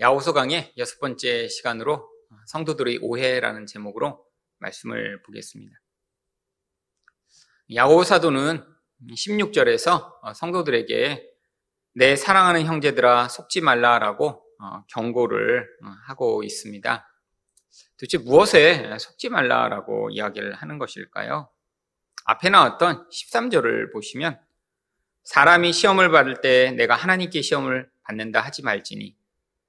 야호서 강의 여섯 번째 시간으로 성도들의 오해라는 제목으로 말씀을 보겠습니다. 야호 사도는 16절에서 성도들에게 내 사랑하는 형제들아 속지 말라라고 경고를 하고 있습니다. 도대체 무엇에 속지 말라라고 이야기를 하는 것일까요? 앞에 나왔던 13절을 보시면 사람이 시험을 받을 때 내가 하나님께 시험을 받는다 하지 말지니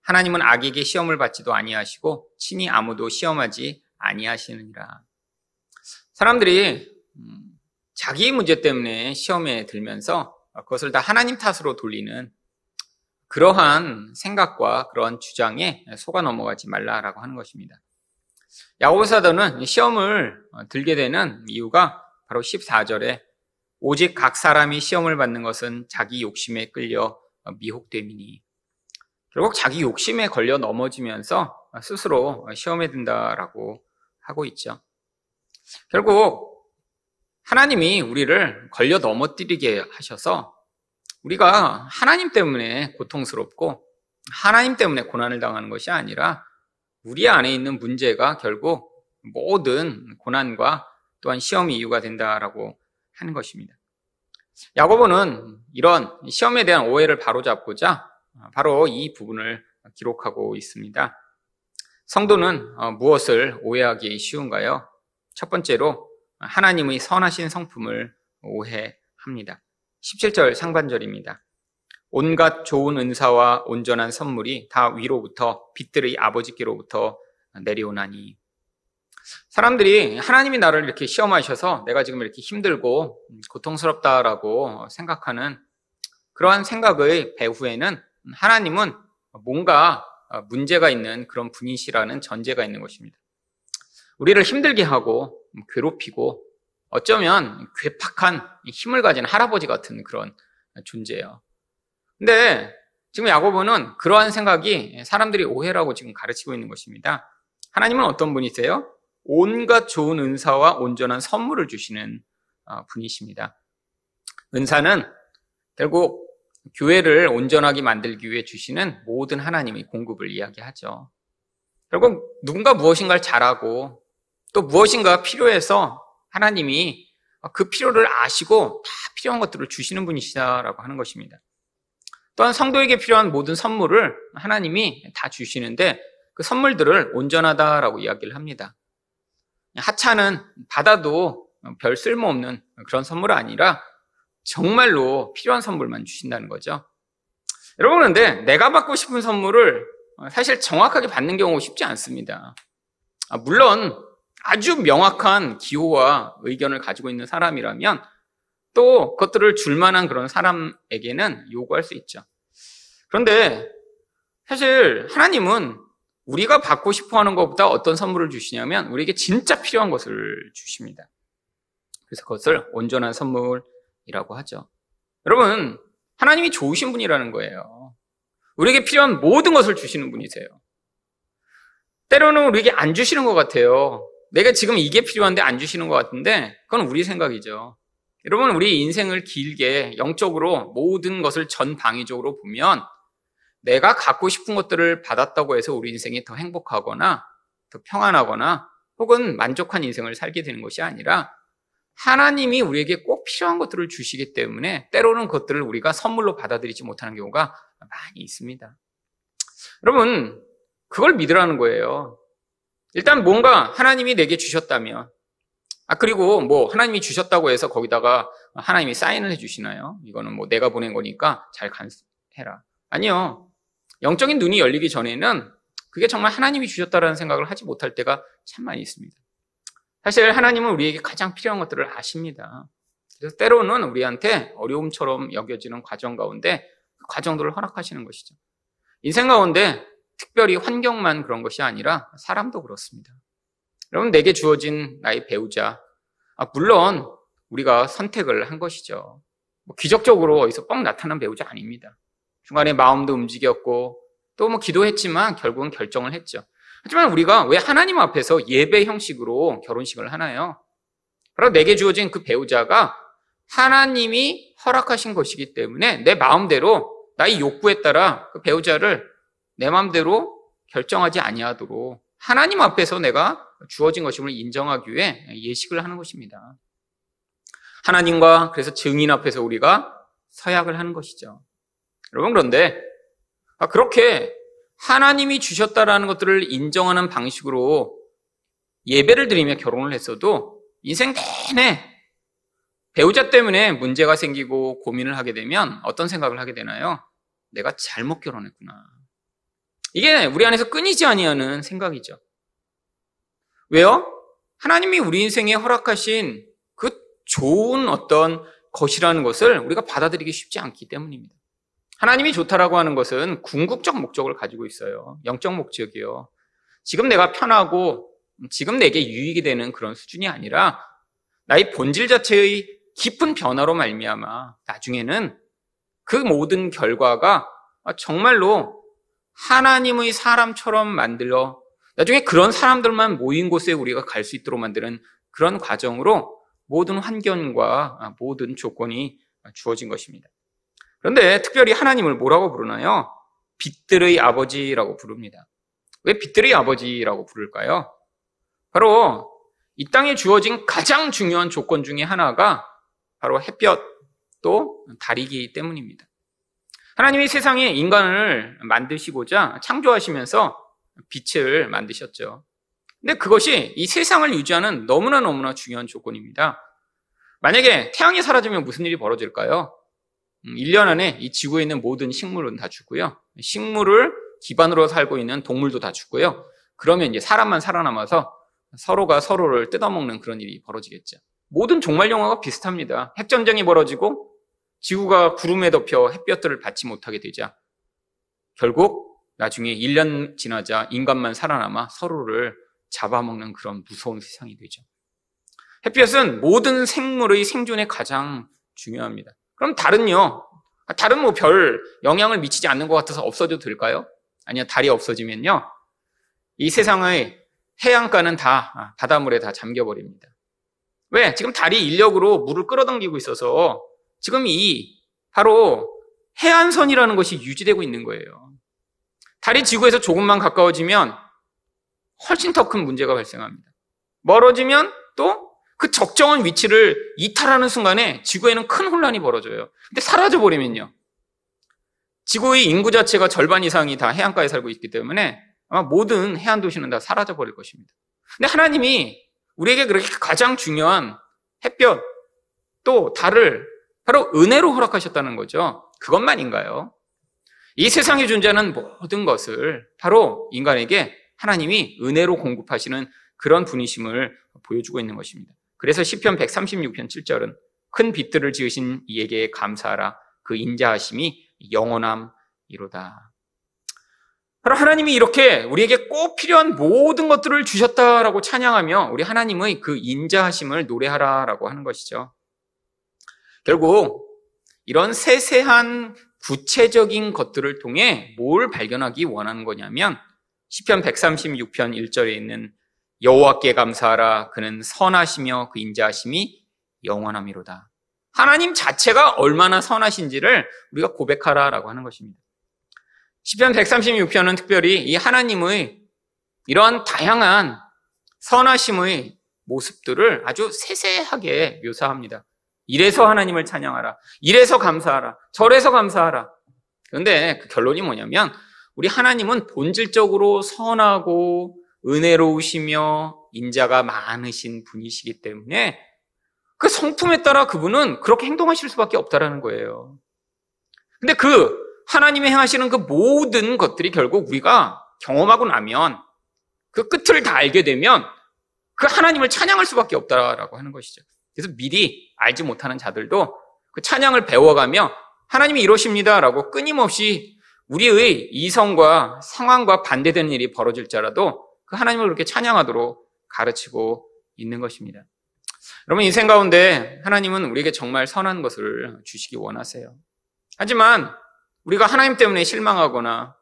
하나님은 악에게 시험을 받지도 아니하시고 친히 아무도 시험하지 아니하시느니라. 사람들이 음, 자기 문제 때문에 시험에 들면서 그것을 다 하나님 탓으로 돌리는 그러한 생각과 그런 주장에 속아 넘어가지 말라라고 하는 것입니다. 야고보 사도는 시험을 들게 되는 이유가 바로 14절에 오직 각 사람이 시험을 받는 것은 자기 욕심에 끌려 미혹됨이니 결국 자기 욕심에 걸려 넘어지면서 스스로 시험에 든다라고 하고 있죠. 결국 하나님이 우리를 걸려 넘어뜨리게 하셔서 우리가 하나님 때문에 고통스럽고 하나님 때문에 고난을 당하는 것이 아니라 우리 안에 있는 문제가 결국 모든 고난과 또한 시험이 이유가 된다라고 하는 것입니다. 야고보는 이런 시험에 대한 오해를 바로잡고자 바로 이 부분을 기록하고 있습니다. 성도는 어, 무엇을 오해하기 쉬운가요? 첫 번째로 하나님의 선하신 성품을 오해합니다. 17절 상반절입니다. 온갖 좋은 은사와 온전한 선물이 다 위로부터 빛들의 아버지께로부터 내려오나니 사람들이 하나님이 나를 이렇게 시험하셔서 내가 지금 이렇게 힘들고 고통스럽다라고 생각하는 그러한 생각의 배후에는 하나님은 뭔가 문제가 있는 그런 분이시라는 전제가 있는 것입니다. 우리를 힘들게 하고 괴롭히고 어쩌면 괴팍한 힘을 가진 할아버지 같은 그런 존재예요. 근데 지금 야고보는 그러한 생각이 사람들이 오해라고 지금 가르치고 있는 것입니다. 하나님은 어떤 분이세요? 온갖 좋은 은사와 온전한 선물을 주시는 어, 분이십니다. 은사는 결국 교회를 온전하게 만들기 위해 주시는 모든 하나님의 공급을 이야기하죠. 결국 누군가 무엇인가를 잘하고 또 무엇인가 필요해서 하나님이 그 필요를 아시고 다 필요한 것들을 주시는 분이시다라고 하는 것입니다. 또한 성도에게 필요한 모든 선물을 하나님이 다 주시는데 그 선물들을 온전하다라고 이야기를 합니다. 하찮은 받아도 별 쓸모없는 그런 선물이 아니라 정말로 필요한 선물만 주신다는 거죠. 여러분 그런데 내가 받고 싶은 선물을 사실 정확하게 받는 경우가 쉽지 않습니다. 아, 물론 아주 명확한 기호와 의견을 가지고 있는 사람이라면 또 그것들을 줄 만한 그런 사람에게는 요구할 수 있죠. 그런데 사실 하나님은 우리가 받고 싶어 하는 것보다 어떤 선물을 주시냐면 우리에게 진짜 필요한 것을 주십니다. 그래서 그것을 온전한 선물 이라고 하죠. 여러분, 하나님이 좋으신 분이라는 거예요. 우리에게 필요한 모든 것을 주시는 분이세요. 때로는 우리에게 안 주시는 것 같아요. 내가 지금 이게 필요한데 안 주시는 것 같은데 그건 우리 생각이죠. 여러분, 우리 인생을 길게 영적으로 모든 것을 전방위적으로 보면 내가 갖고 싶은 것들을 받았다고 해서 우리 인생이 더 행복하거나 더 평안하거나 혹은 만족한 인생을 살게 되는 것이 아니라 하나님이 우리에게 꼭 필요한 것들을 주시기 때문에 때로는 그것들을 우리가 선물로 받아들이지 못하는 경우가 많이 있습니다. 여러분, 그걸 믿으라는 거예요. 일단 뭔가 하나님이 내게 주셨다면, 아, 그리고 뭐 하나님이 주셨다고 해서 거기다가 하나님이 사인을 해주시나요? 이거는 뭐 내가 보낸 거니까 잘 간해라. 아니요. 영적인 눈이 열리기 전에는 그게 정말 하나님이 주셨다라는 생각을 하지 못할 때가 참 많이 있습니다. 사실 하나님은 우리에게 가장 필요한 것들을 아십니다. 그래서 때로는 우리한테 어려움처럼 여겨지는 과정 가운데 그 과정들을 허락하시는 것이죠. 인생 가운데 특별히 환경만 그런 것이 아니라 사람도 그렇습니다. 여러분, 내게 주어진 나의 배우자. 아, 물론 우리가 선택을 한 것이죠. 뭐 기적적으로 어디서 뻥 나타난 배우자 아닙니다. 중간에 마음도 움직였고 또 뭐 기도했지만 결국은 결정을 했죠. 하지만 우리가 왜 하나님 앞에서 예배 형식으로 결혼식을 하나요? 바로 내게 주어진 그 배우자가 하나님이 허락하신 것이기 때문에 내 마음대로 나의 욕구에 따라 그 배우자를 내 마음대로 결정하지 아니하도록 하나님 앞에서 내가 주어진 것임을 인정하기 위해 예식을 하는 것입니다. 하나님과 그래서 증인 앞에서 우리가 서약을 하는 것이죠. 여러분 그런데 아, 그렇게 하나님이 주셨다라는 것들을 인정하는 방식으로 예배를 드리며 결혼을 했어도 인생 내내 배우자 때문에 문제가 생기고 고민을 하게 되면 어떤 생각을 하게 되나요? 내가 잘못 결혼했구나. 이게 우리 안에서 끊이지 아니하는 생각이죠. 왜요? 하나님이 우리 인생에 허락하신 그 좋은 어떤 것이라는 것을 우리가 받아들이기 쉽지 않기 때문입니다. 하나님이 좋다라고 하는 것은 궁극적 목적을 가지고 있어요. 영적 목적이요. 지금 내가 편하고 지금 내게 유익이 되는 그런 수준이 아니라 나의 본질 자체의 깊은 변화로 말미암아 나중에는 그 모든 결과가 정말로 하나님의 사람처럼 만들어 나중에 그런 사람들만 모인 곳에 우리가 갈 수 있도록 만드는 그런 과정으로 모든 환경과 모든 조건이 주어진 것입니다. 그런데 특별히 하나님을 뭐라고 부르나요? 빛들의 아버지라고 부릅니다. 왜 빛들의 아버지라고 부를까요? 바로 이 땅에 주어진 가장 중요한 조건 중에 하나가 바로 햇볕 또 달이기 때문입니다. 하나님이 세상에 인간을 만드시고자 창조하시면서 빛을 만드셨죠. 근데 그것이 이 세상을 유지하는 너무나 너무나 중요한 조건입니다. 만약에 태양이 사라지면 무슨 일이 벌어질까요? 1년 음, 안에 이 지구에 있는 모든 식물은 다 죽고요. 식물을 기반으로 살고 있는 동물도 다 죽고요. 그러면 이제 사람만 살아남아서 서로가 서로를 뜯어먹는 그런 일이 벌어지겠죠. 모든 종말 영화가 비슷합니다. 핵전쟁이 벌어지고 지구가 구름에 덮여 햇볕들을 받지 못하게 되자 결국 나중에 1년 지나자 인간만 살아남아 서로를 잡아먹는 그런 무서운 세상이 되죠. 햇볕은 모든 생물의 생존에 가장 중요합니다. 그럼 달은요? 달은 뭐 별 영향을 미치지 않는 것 같아서 없어져도 될까요? 아니요, 달이 없어지면요. 이 세상의 해안가는 다 바닷물에 다 잠겨버립니다. 왜? 지금 달이 인력으로 물을 끌어당기고 있어서 지금 이 바로 해안선이라는 것이 유지되고 있는 거예요. 달이 지구에서 조금만 가까워지면 훨씬 더 큰 문제가 발생합니다. 멀어지면 또 그 적정한 위치를 이탈하는 순간에 지구에는 큰 혼란이 벌어져요. 근데 사라져 버리면요. 지구의 인구 자체가 절반 이상이 다 해안가에 살고 있기 때문에 아마 모든 해안 도시는 다 사라져 버릴 것입니다. 근데 하나님이 우리에게 그렇게 가장 중요한 햇볕 또 달을 바로 은혜로 허락하셨다는 거죠. 그것만인가요? 이 세상에 존재하는 모든 것을 바로 인간에게 하나님이 은혜로 공급하시는 그런 분이심을 보여주고 있는 것입니다. 그래서 시편 136편 7절은 큰 빛들을 지으신 이에게 감사하라 그 인자하심이 영원함이로다. 바로 하나님이 이렇게 우리에게 꼭 필요한 모든 것들을 주셨다라고 찬양하며 우리 하나님의 그 인자하심을 노래하라라고 하는 것이죠. 결국 이런 세세한 구체적인 것들을 통해 뭘 발견하기 원하는 거냐면 시편 136편 1절에 있는 여호와께 감사하라 그는 선하시며 그 인자하심이 영원함이로다. 하나님 자체가 얼마나 선하신지를 우리가 고백하라라고 하는 것입니다. 시편 136편은 특별히 이 하나님의 이러한 다양한 선하심의 모습들을 아주 세세하게 묘사합니다. 이래서 하나님을 찬양하라. 이래서 감사하라. 저래서 감사하라. 그런데 그 결론이 뭐냐면 우리 하나님은 본질적으로 선하고 은혜로우시며 인자가 많으신 분이시기 때문에 그 성품에 따라 그분은 그렇게 행동하실 수밖에 없다라는 거예요. 근데 그 하나님이 행하시는 그 모든 것들이 결국 우리가 경험하고 나면 그 끝을 다 알게 되면 그 하나님을 찬양할 수밖에 없다라고 하는 것이죠. 그래서 미리 알지 못하는 자들도 그 찬양을 배워가며 하나님이 이러십니다라고 끊임없이 우리의 이성과 상황과 반대되는 일이 벌어질자라도 그 하나님을 그렇게 찬양하도록 가르치고 있는 것입니다. 여러분 인생 가운데 하나님은 우리에게 정말 선한 것을 주시기 원하세요. 하지만 우리가 하나님 때문에 실망하거나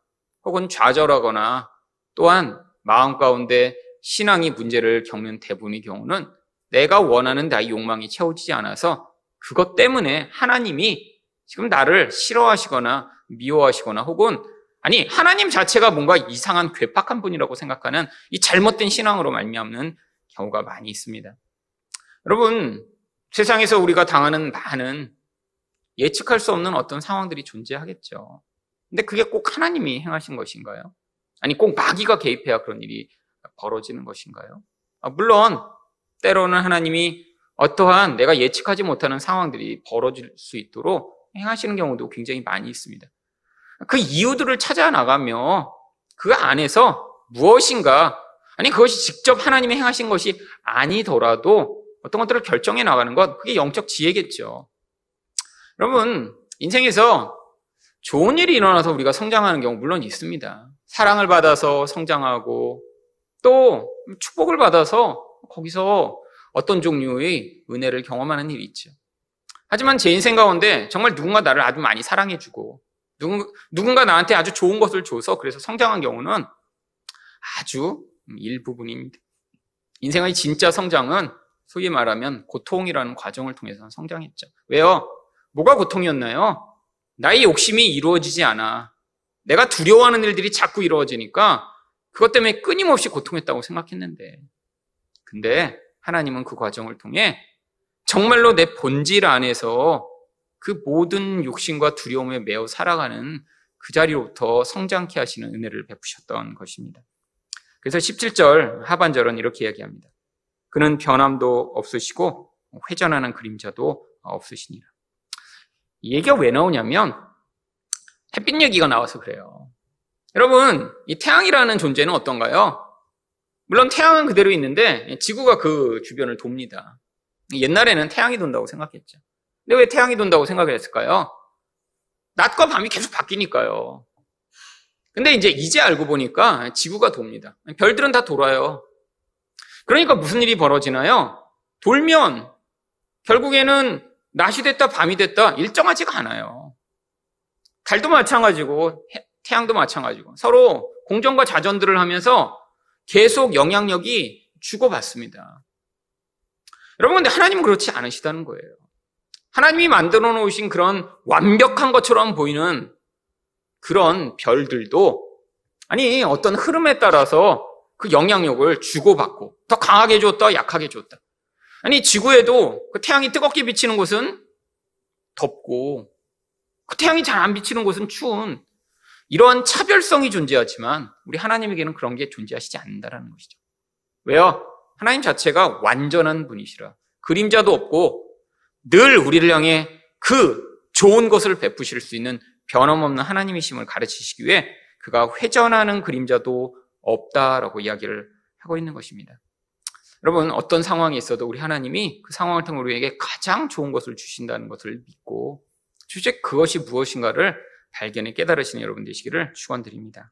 혹은 좌절하거나 또한 마음 가운데 신앙이 문제를 겪는 대부분의 경우는 내가 원하는 나의 욕망이 채워지지 않아서 그것 때문에 하나님이 지금 나를 싫어하시거나 미워하시거나 혹은 아니 하나님 자체가 뭔가 이상한 괴팍한 분이라고 생각하는 이 잘못된 신앙으로 말미암는 경우가 많이 있습니다. 여러분 세상에서 우리가 당하는 많은 예측할 수 없는 어떤 상황들이 존재하겠죠. 근데 그게 꼭 하나님이 행하신 것인가요? 아니 꼭 마귀가 개입해야 그런 일이 벌어지는 것인가요? 아, 물론 때로는 하나님이 어떠한 내가 예측하지 못하는 상황들이 벌어질 수 있도록 행하시는 경우도 굉장히 많이 있습니다. 그 이유들을 찾아 나가며 그 안에서 무엇인가 아니 그것이 직접 하나님이 행하신 것이 아니더라도 어떤 것들을 결정해 나가는 것 그게 영적 지혜겠죠. 여러분 인생에서 좋은 일이 일어나서 우리가 성장하는 경우 물론 있습니다. 사랑을 받아서 성장하고 또 축복을 받아서 거기서 어떤 종류의 은혜를 경험하는 일이 있죠. 하지만 제 인생 가운데 정말 누군가 나를 아주 많이 사랑해주고 누군가 나한테 아주 좋은 것을 줘서 그래서 성장한 경우는 아주 일부분입니다. 인생의 진짜 성장은 소위 말하면 고통이라는 과정을 통해서 성장했죠. 왜요? 뭐가 고통이었나요? 나의 욕심이 이루어지지 않아. 내가 두려워하는 일들이 자꾸 이루어지니까 그것 때문에 끊임없이 고통했다고 생각했는데. 근데 하나님은 그 과정을 통해 정말로 내 본질 안에서 그 모든 욕심과 두려움에 매우 살아가는 그 자리로부터 성장케 하시는 은혜를 베푸셨던 것입니다. 그래서 17절 하반절은 이렇게 이야기합니다. 그는 변함도 없으시고 회전하는 그림자도 없으시니라. 이 얘기가 왜 나오냐면 햇빛 얘기가 나와서 그래요. 여러분, 이 태양이라는 존재는 어떤가요? 물론 태양은 그대로 있는데 지구가 그 주변을 돕니다. 옛날에는 태양이 돈다고 생각했죠. 근데 왜 태양이 돈다고 생각을 했을까요? 낮과 밤이 계속 바뀌니까요. 근데 이제 이제 알고 보니까 지구가 돕니다. 별들은 다 돌아요. 그러니까 무슨 일이 벌어지나요? 돌면 결국에는 낮이 됐다 밤이 됐다 일정하지가 않아요. 달도 마찬가지고 태양도 마찬가지고 서로 공전과 자전들을 하면서 계속 영향력이 주고받습니다. 여러분 근데 하나님은 그렇지 않으시다는 거예요. 하나님이 만들어 놓으신 그런 완벽한 것처럼 보이는 그런 별들도 아니 어떤 흐름에 따라서 그 영향력을 주고받고 더 강하게 줬다 약하게 줬다. 아니 지구에도 그 태양이 뜨겁게 비치는 곳은 덥고 그 태양이 잘 안 비치는 곳은 추운 이러한 차별성이 존재하지만 우리 하나님에게는 그런 게 존재하시지 않는다라는 것이죠. 왜요? 하나님 자체가 완전한 분이시라 그림자도 없고 늘 우리를 향해 그 좋은 것을 베푸실 수 있는 변함없는 하나님이심을 가르치시기 위해 그가 회전하는 그림자도 없다라고 이야기를 하고 있는 것입니다. 여러분 어떤 상황이 있어도 우리 하나님이 그 상황을 통해 우리에게 가장 좋은 것을 주신다는 것을 믿고 주제 그것이 무엇인가를 발견해 깨달으시는 여러분 되시기를 축원드립니다.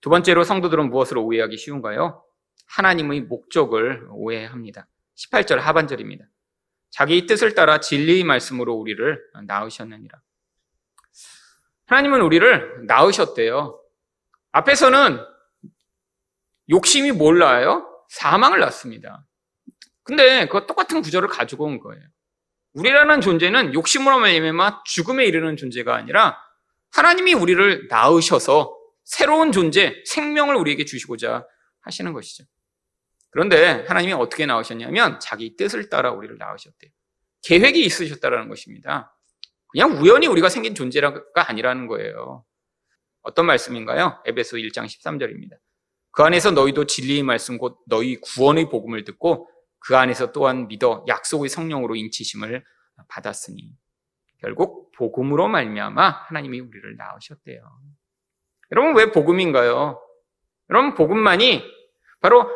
두 번째로 성도들은 무엇을 오해하기 쉬운가요? 하나님의 목적을 오해합니다. 18절 하반절입니다. 자기 뜻을 따라 진리의 말씀으로 우리를 낳으셨느니라. 하나님은 우리를 낳으셨대요. 앞에서는 욕심이 뭘 낳아요? 사망을 낳습니다. 근데 그 똑같은 구절을 가지고 온 거예요. 우리라는 존재는 욕심으로 말미암아 죽음에 이르는 존재가 아니라 하나님이 우리를 낳으셔서 새로운 존재, 생명을 우리에게 주시고자 하시는 것이죠. 그런데 하나님이 어떻게 나오셨냐면 자기 뜻을 따라 우리를 낳으셨대요. 계획이 있으셨다라는 것입니다. 그냥 우연히 우리가 생긴 존재가 아니라는 거예요. 어떤 말씀인가요? 에베소 1장 13절입니다. 그 안에서 너희도 진리의 말씀 곧 너희 구원의 복음을 듣고 그 안에서 또한 믿어 약속의 성령으로 인치심을 받았으니 결국 복음으로 말미암아 하나님이 우리를 낳으셨대요. 여러분 왜 복음인가요? 여러분 복음만이 바로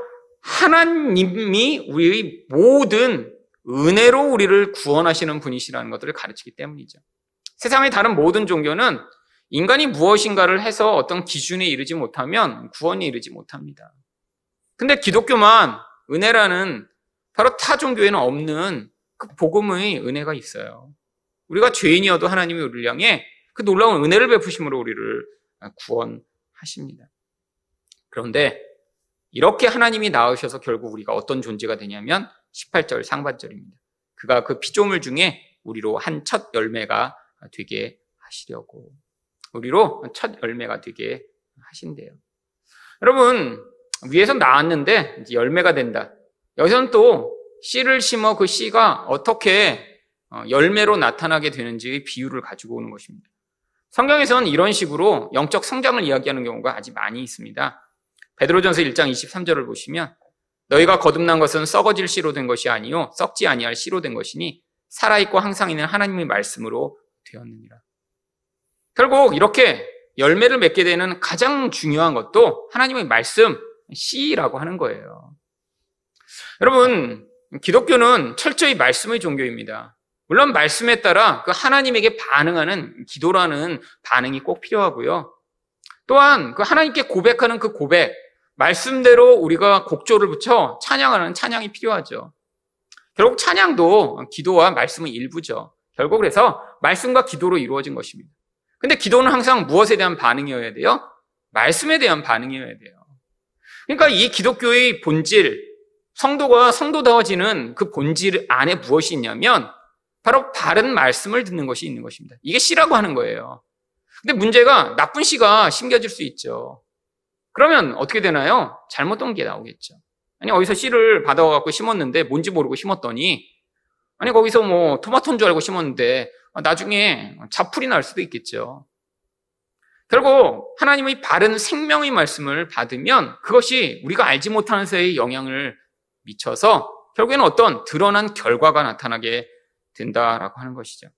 하나님이 우리의 모든 은혜로 우리를 구원하시는 분이시라는 것들을 가르치기 때문이죠. 세상의 다른 모든 종교는 인간이 무엇인가를 해서 어떤 기준에 이르지 못하면 구원에 이르지 못합니다. 근데 기독교만 은혜라는 바로 타 종교에는 없는 그 복음의 은혜가 있어요. 우리가 죄인이어도 하나님이 우리를 향해 그 놀라운 은혜를 베푸심으로 우리를 구원하십니다. 그런데 이렇게 하나님이 낳으셔서 결국 우리가 어떤 존재가 되냐면 18절 상반절입니다. 그가 그 피조물 중에 우리로 한 첫 열매가 되게 하시려고. 우리로 첫 열매가 되게 하신대요. 여러분, 위에서 나왔는데 열매가 된다. 여기서는 또 씨를 심어 그 씨가 어떻게 어, 열매로 나타나게 되는지의 비유를 가지고 오는 것입니다. 성경에서는 이런 식으로 영적 성장을 이야기하는 경우가 아주 많이 있습니다. 베드로전서 1장 23절을 보시면 너희가 거듭난 것은 썩어질 씨로 된 것이 아니요 썩지 아니할 씨로 된 것이니 살아 있고 항상 있는 하나님의 말씀으로 되었느니라. 결국 이렇게 열매를 맺게 되는 가장 중요한 것도 하나님의 말씀, 씨라고 하는 거예요. 여러분, 기독교는 철저히 말씀의 종교입니다. 물론 말씀에 따라 그 하나님에게 반응하는 기도라는 반응이 꼭 필요하고요. 또한 그 하나님께 고백하는 그 고백, 말씀대로 우리가 곡조를 붙여 찬양하는 찬양이 필요하죠. 결국 찬양도 기도와 말씀의 일부죠. 결국 그래서 말씀과 기도로 이루어진 것입니다. 근데 기도는 항상 무엇에 대한 반응이어야 돼요? 말씀에 대한 반응이어야 돼요. 그러니까 이 기독교의 본질, 성도가 성도다워지는 그 본질 안에 무엇이 있냐면 바로 바른 말씀을 듣는 것이 있는 것입니다. 이게 씨라고 하는 거예요. 근데 문제가 나쁜 씨가 심겨질 수 있죠. 그러면 어떻게 되나요? 잘못된 게 나오겠죠. 아니, 어디서 씨를 받아갖고 심었는데 뭔지 모르고 심었더니 아니, 거기서 뭐 토마토인 줄 알고 심었는데 나중에 자풀이 날 수도 있겠죠. 결국 하나님의 바른 생명의 말씀을 받으면 그것이 우리가 알지 못하는 새의 영향을 미쳐서 결국에는 어떤 드러난 결과가 나타나게 된다라고 하는 것이죠.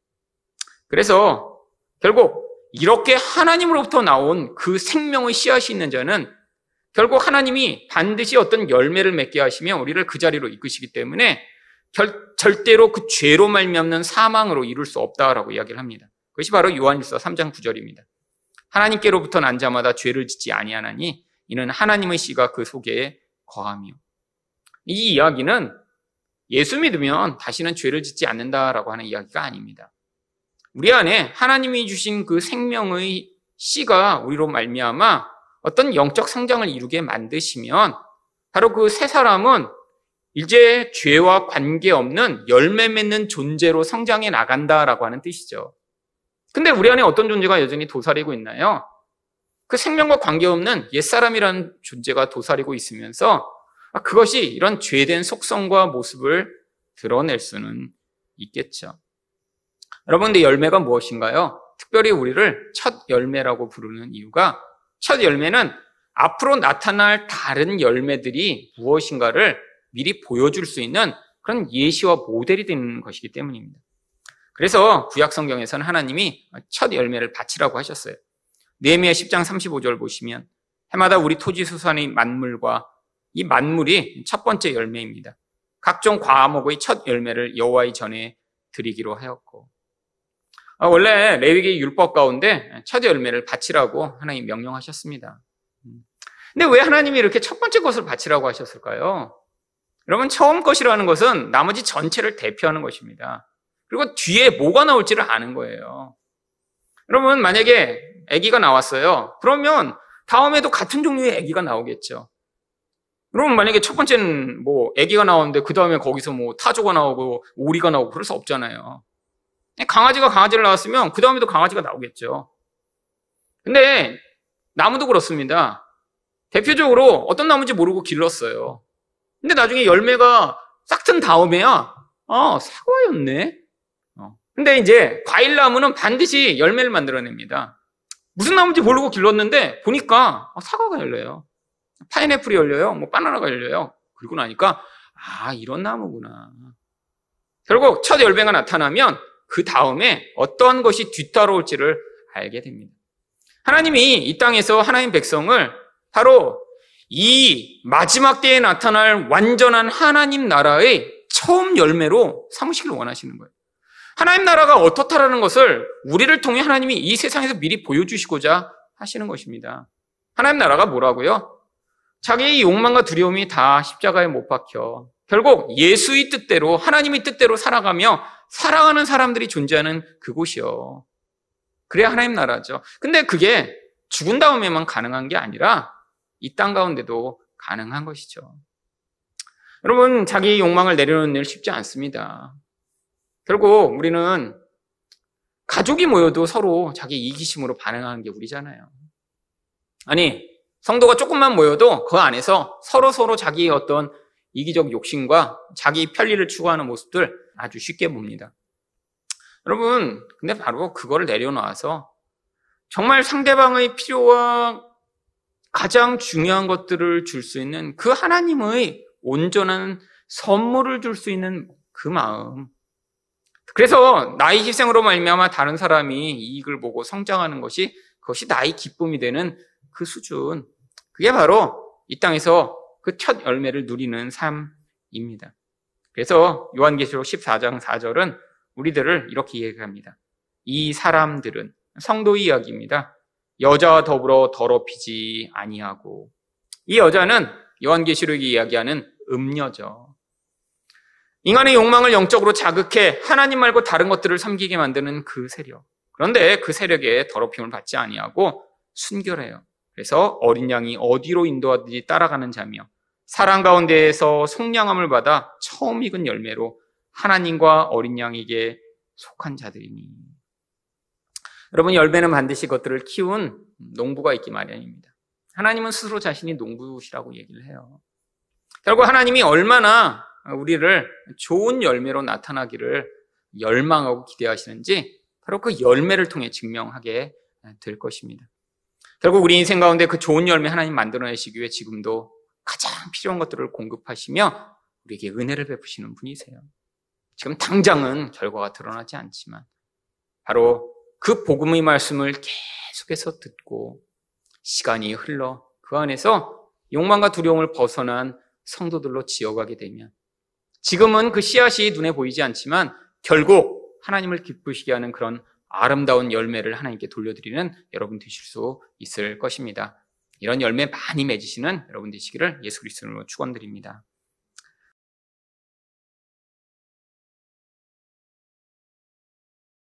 그래서 결국 이렇게 하나님으로부터 나온 그 생명의 씨앗이 있는 자는 결국 하나님이 반드시 어떤 열매를 맺게 하시며 우리를 그 자리로 이끄시기 때문에 결, 절대로 그 죄로 말미암는 사망으로 이룰 수 없다라고 이야기를 합니다. 그것이 바로 요한일서 3장 9절입니다. 하나님께로부터 난 자마다 죄를 짓지 아니하나니 이는 하나님의 씨가 그 속에 거함이요. 이 이야기는 예수 믿으면 다시는 죄를 짓지 않는다라고 하는 이야기가 아닙니다. 우리 안에 하나님이 주신 그 생명의 씨가 우리로 말미암아 어떤 영적 성장을 이루게 만드시면 바로 그새 사람은 이제 죄와 관계없는 열매 맺는 존재로 성장해 나간다라고 하는 뜻이죠. 근데 우리 안에 어떤 존재가 여전히 도사리고 있나요? 그 생명과 관계없는 옛사람이라는 존재가 도사리고 있으면서 아, 그것이 이런 죄된 속성과 모습을 드러낼 수는 있겠죠. 여러분, 근 열매가 무엇인가요? 특별히 우리를 첫 열매라고 부르는 이유가 첫 열매는 앞으로 나타날 다른 열매들이 무엇인가를 미리 보여줄 수 있는 그런 예시와 모델이 되는 것이기 때문입니다. 그래서 구약 성경에서는 하나님이 첫 열매를 바치라고 하셨어요. 네미야 10장 35절 보시면 해마다 우리 토지 수산의 만물과 이 만물이 첫 번째 열매입니다. 각종 과목의 첫 열매를 여호와의 전에 드리기로 하였고 아, 원래 레위기 율법 가운데 첫 열매를 바치라고 하나님 명령하셨습니다. 근데 왜 하나님이 이렇게 첫 번째 것을 바치라고 하셨을까요? 여러분 처음 것이라는 것은 나머지 전체를 대표하는 것입니다. 그리고 뒤에 뭐가 나올지를 아는 거예요. 여러분 만약에 아기가 나왔어요. 그러면 다음에도 같은 종류의 아기가 나오겠죠. 그러면 만약에 첫 번째는 뭐 아기가 나오는데 그 다음에 거기서 뭐 타조가 나오고 오리가 나오고 그럴 수 없잖아요. 강아지가 강아지를 낳았으면 그 다음에도 강아지가 나오겠죠. 근데 나무도 그렇습니다. 대표적으로 어떤 나무인지 모르고 길렀어요. 근데 나중에 열매가 싹 튼 다음에야 아 사과였네. 어. 근데 이제 과일 나무는 반드시 열매를 만들어냅니다. 무슨 나무인지 모르고 길렀는데 보니까 아, 사과가 열려요. 파인애플이 열려요. 뭐 바나나가 열려요. 그리고 나니까 아 이런 나무구나. 결국 첫 열매가 나타나면 그 다음에 어떠한 것이 뒤따라올지를 알게 됩니다. 하나님이 이 땅에서 하나님 백성을 바로 이 마지막 때에 나타날 완전한 하나님 나라의 처음 열매로 삼으시길 원하시는 거예요. 하나님 나라가 어떻다라는 것을 우리를 통해 하나님이 이 세상에서 미리 보여주시고자 하시는 것입니다. 하나님 나라가 뭐라고요? 자기의 욕망과 두려움이 다 십자가에 못 박혀 결국 예수의 뜻대로 하나님의 뜻대로 살아가며 사랑하는 사람들이 존재하는 그곳이요. 그래야 하나님 나라죠. 근데 그게 죽은 다음에만 가능한 게 아니라 이 땅 가운데도 가능한 것이죠. 여러분, 자기 욕망을 내려놓는 일 쉽지 않습니다. 결국 우리는 가족이 모여도 서로 자기 이기심으로 반응하는 게 우리잖아요. 아니, 성도가 조금만 모여도 그 안에서 서로 서로 자기의 어떤 이기적 욕심과 자기 편리를 추구하는 모습들 아주 쉽게 봅니다. 여러분, 근데 바로 그거를 내려놓아서 정말 상대방의 필요와 가장 중요한 것들을 줄 수 있는 그 하나님의 온전한 선물을 줄 수 있는 그 마음. 그래서 나의 희생으로 말미암아 다른 사람이 이익을 보고 성장하는 것이 그것이 나의 기쁨이 되는 그 수준. 그게 바로 이 땅에서 그 첫 열매를 누리는 삶입니다. 그래서 요한계시록 14장 4절은 우리들을 이렇게 이야기합니다. 이 사람들은 성도 이야기입니다. 여자와 더불어 더럽히지 아니하고 이 여자는 요한계시록이 이야기하는 음녀죠. 인간의 욕망을 영적으로 자극해 하나님 말고 다른 것들을 섬기게 만드는 그 세력. 그런데 그 세력에 더럽힘을 받지 아니하고 순결해요. 그래서 어린 양이 어디로 인도하든지 따라가는 자며 사랑 가운데에서 속량함을 받아 처음 익은 열매로 하나님과 어린 양에게 속한 자들이니. 여러분 열매는 반드시 그것들을 키운 농부가 있기 마련입니다. 하나님은 스스로 자신이 농부시라고 얘기를 해요. 결국 하나님이 얼마나 우리를 좋은 열매로 나타나기를 열망하고 기대하시는지 바로 그 열매를 통해 증명하게 될 것입니다. 결국 우리 인생 가운데 그 좋은 열매 하나님 만들어내시기 위해 지금도 가장 필요한 것들을 공급하시며 우리에게 은혜를 베푸시는 분이세요. 지금 당장은 결과가 드러나지 않지만 바로 그 복음의 말씀을 계속해서 듣고 시간이 흘러 그 안에서 욕망과 두려움을 벗어난 성도들로 지어가게 되면 지금은 그 씨앗이 눈에 보이지 않지만 결국 하나님을 기쁘시게 하는 그런 아름다운 열매를 하나님께 돌려드리는 여러분 되실 수 있을 것입니다. 이런 열매 많이 맺으시는 여러분 되시기를 예수 그리스도로 축원드립니다.